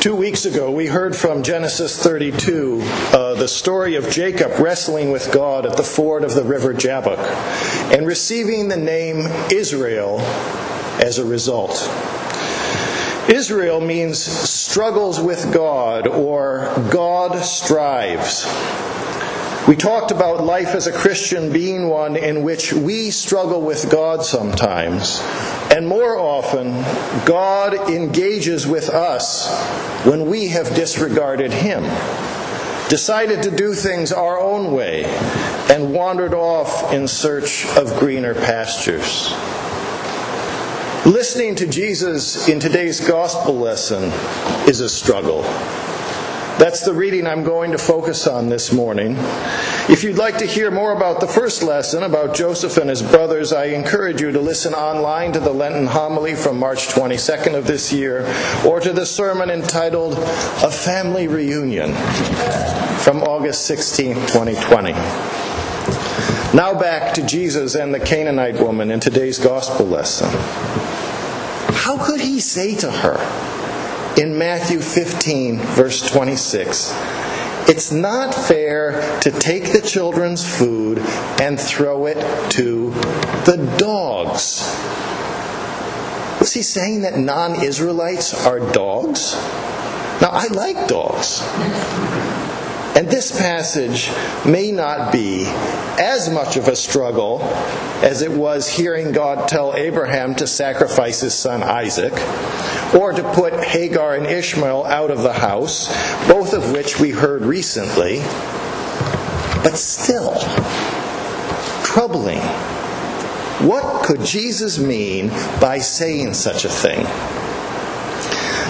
Two weeks ago, we heard from Genesis 32 uh, the story of Jacob wrestling with God at the ford of the river Jabbok and receiving the name Israel as a result. Israel means struggles with God or God strives. We talked about life as a Christian being one in which we struggle with God sometimes, and more often, God engages with us when we have disregarded Him, decided to do things our own way, and wandered off in search of greener pastures. Listening to Jesus in today's gospel lesson is a struggle. That's the reading I'm going to focus on this morning. If you'd like to hear more about the first lesson about Joseph and his brothers, I encourage you to listen online to the Lenten homily from March 22nd of this year or to the sermon entitled A Family Reunion from August 16, 2020. Now back to Jesus and the Canaanite woman in today's gospel lesson. How could he say to her, in Matthew 15, verse 26. It's not fair to take the children's food and throw it to the dogs. Was he saying that non Israelites are dogs? Now, I like dogs. And this passage may not be as much of a struggle as it was hearing God tell Abraham to sacrifice his son Isaac, or to put Hagar and Ishmael out of the house, both of which we heard recently. But still, troubling. What could Jesus mean by saying such a thing?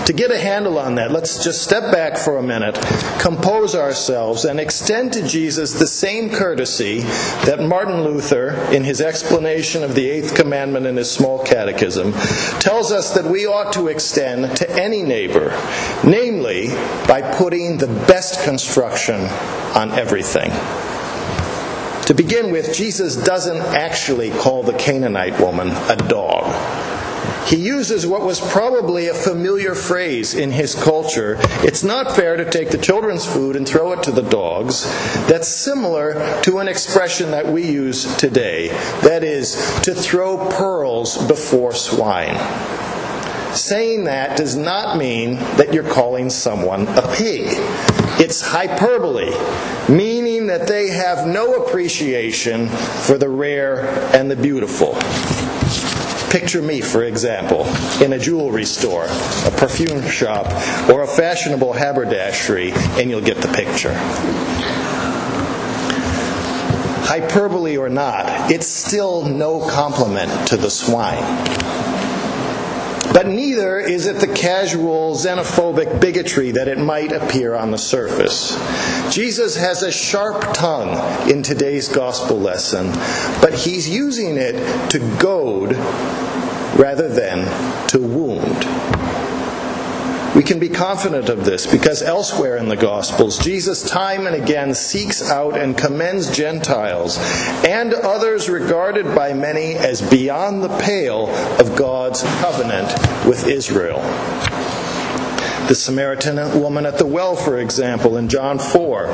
To get a handle on that, let's just step back for a minute, compose ourselves, and extend to Jesus the same courtesy that Martin Luther, in his explanation of the Eighth Commandment in his small catechism, tells us that we ought to extend to any neighbor, namely by putting the best construction on everything. To begin with, Jesus doesn't actually call the Canaanite woman a dog. He uses what was probably a familiar phrase in his culture. It's not fair to take the children's food and throw it to the dogs. That's similar to an expression that we use today. That is, to throw pearls before swine. Saying that does not mean that you're calling someone a pig. It's hyperbole, meaning that they have no appreciation for the rare and the beautiful. Picture me, for example, in a jewelry store, a perfume shop, or a fashionable haberdashery, and you'll get the picture. Hyperbole or not, it's still no compliment to the swine. But neither is it the casual xenophobic bigotry that it might appear on the surface. Jesus has a sharp tongue in today's gospel lesson, but he's using it to goad rather than to wound. We can be confident of this because elsewhere in the Gospels, Jesus time and again seeks out and commends Gentiles and others regarded by many as beyond the pale of God's covenant with Israel. The Samaritan woman at the well, for example, in John 4.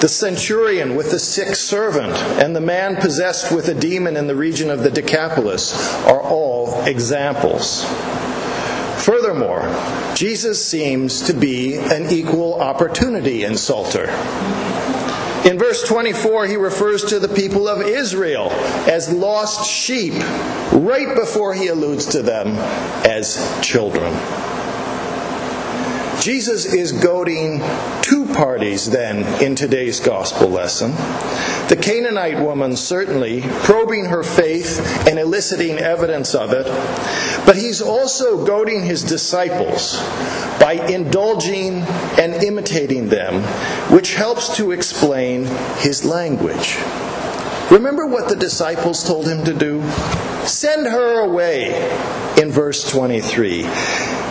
The centurion with the sick servant and the man possessed with a demon in the region of the Decapolis are all examples. Furthermore, Jesus seems to be an equal opportunity insulter. In verse 24, he refers to the people of Israel as lost sheep, right before he alludes to them as children. Jesus is goading two parties then in today's gospel lesson. The Canaanite woman certainly probing her faith and eliciting evidence of it, but he's also goading his disciples by indulging and imitating them, which helps to explain his language. Remember what the disciples told him to do? Send her away in verse 23.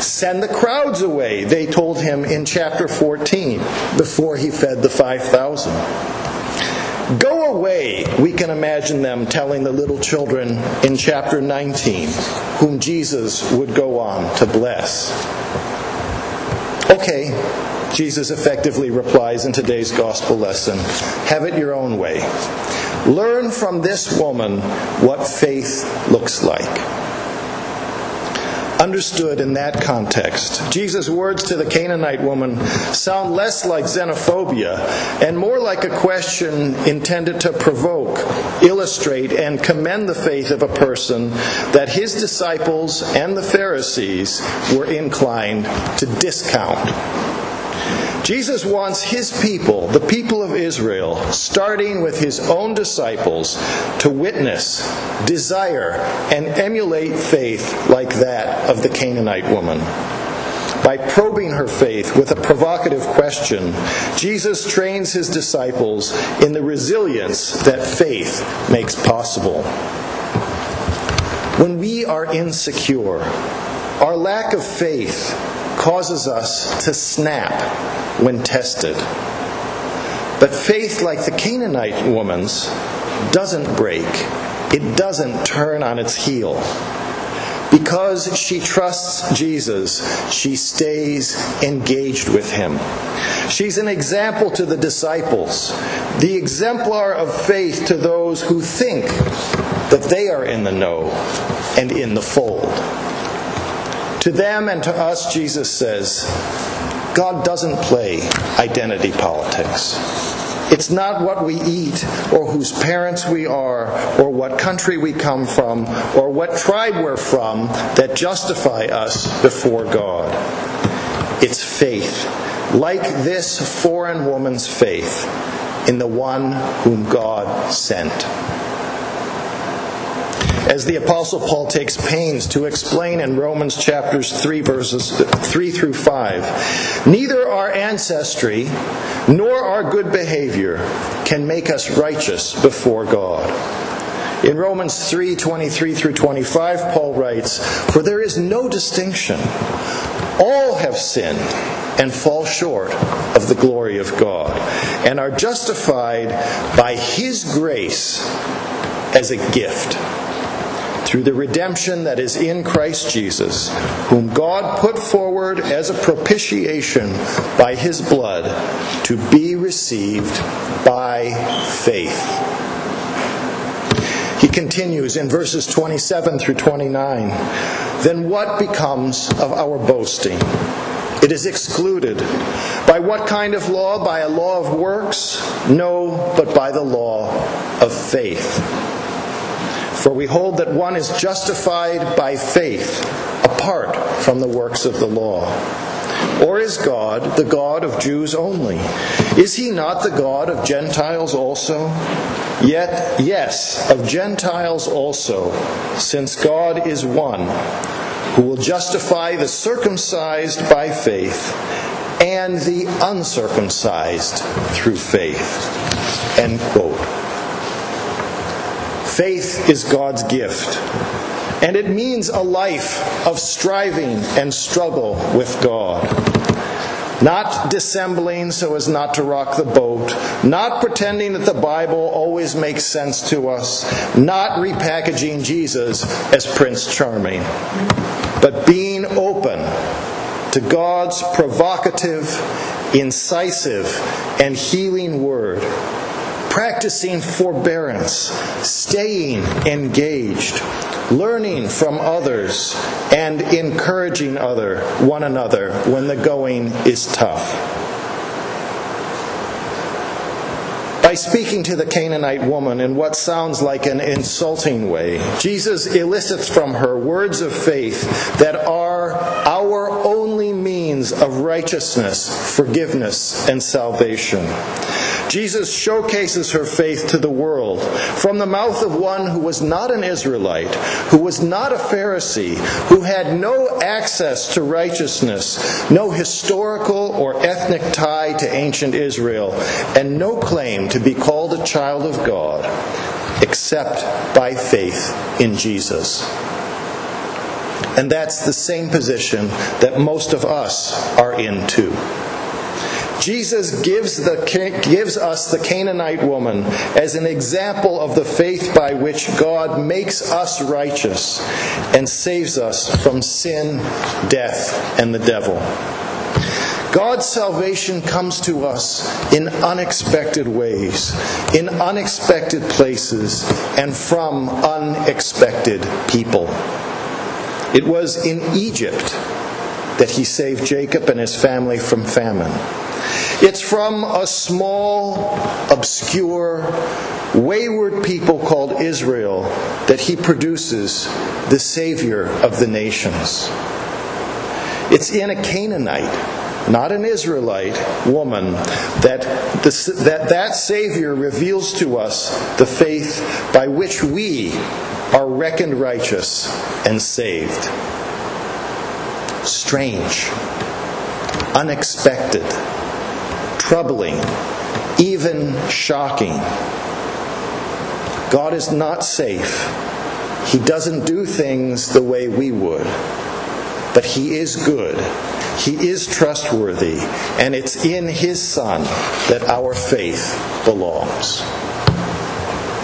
Send the crowds away, they told him in chapter 14 before he fed the 5,000. Go away, we can imagine them telling the little children in chapter 19, whom Jesus would go on to bless. Okay, Jesus effectively replies in today's gospel lesson have it your own way. Learn from this woman what faith looks like understood in that context. Jesus' words to the Canaanite woman sound less like xenophobia and more like a question intended to provoke, illustrate, and commend the faith of a person that his disciples and the Pharisees were inclined to discount. Jesus wants his people, the people of Israel, starting with his own disciples, to witness, desire, and emulate faith like that of the Canaanite woman. By probing her faith with a provocative question, Jesus trains his disciples in the resilience that faith makes possible. When we are insecure, our lack of faith causes us to snap when tested. But faith, like the Canaanite woman's, doesn't break, it doesn't turn on its heel. Because she trusts Jesus, she stays engaged with him. She's an example to the disciples, the exemplar of faith to those who think that they are in the know and in the fold. To them and to us, Jesus says, God doesn't play identity politics. It's not what we eat, or whose parents we are, or what country we come from, or what tribe we're from that justify us before God. It's faith, like this foreign woman's faith in the one whom God sent as the apostle Paul takes pains to explain in Romans chapters 3 verses 3 through 5. Neither our ancestry nor our good behavior can make us righteous before God. In Romans 3:23 through 25 Paul writes, "For there is no distinction. All have sinned and fall short of the glory of God and are justified by his grace as a gift through the redemption that is in Christ Jesus, whom God put forward as a propitiation by his blood to be received by faith. He continues in verses 27 through 29 Then what becomes of our boasting? It is excluded. By what kind of law? By a law of works? No, but by the law of faith. For we hold that one is justified by faith apart from the works of the law. Or is God the God of Jews only? Is he not the God of Gentiles also? Yet, yes, of Gentiles also, since God is one, who will justify the circumcised by faith and the uncircumcised through faith. End quote. Faith is God's gift. And it means a life of striving and struggle with God. Not dissembling so as not to rock the boat, not pretending that the Bible always makes sense to us, not repackaging Jesus as Prince Charming, but being open to God's provocative, incisive, and healing word practicing forbearance, staying engaged, learning from others, and encouraging other one another when the going is tough. By speaking to the Canaanite woman in what sounds like an insulting way, Jesus elicits from her words of faith that are our only means of righteousness, forgiveness, and salvation. Jesus showcases her faith to the world from the mouth of one who was not an Israelite, who was not a Pharisee, who had no access to righteousness, no historical or ethnic tie to ancient Israel, and no claim to be called a child of God except by faith in Jesus. And that's the same position that most of us are in too. Jesus gives, the, gives us the Canaanite woman as an example of the faith by which God makes us righteous and saves us from sin, death, and the devil. God's salvation comes to us in unexpected ways, in unexpected places, and from unexpected people. It was in Egypt that he saved Jacob and his family from famine. It's from a small, obscure, wayward people called Israel that he produces the Savior of the nations. It's in a Canaanite, not an Israelite woman, that the, that, that Savior reveals to us the faith by which we are reckoned righteous and saved. Strange, unexpected, troubling, even shocking. God is not safe. He doesn't do things the way we would. But He is good. He is trustworthy. And it's in His Son that our faith belongs.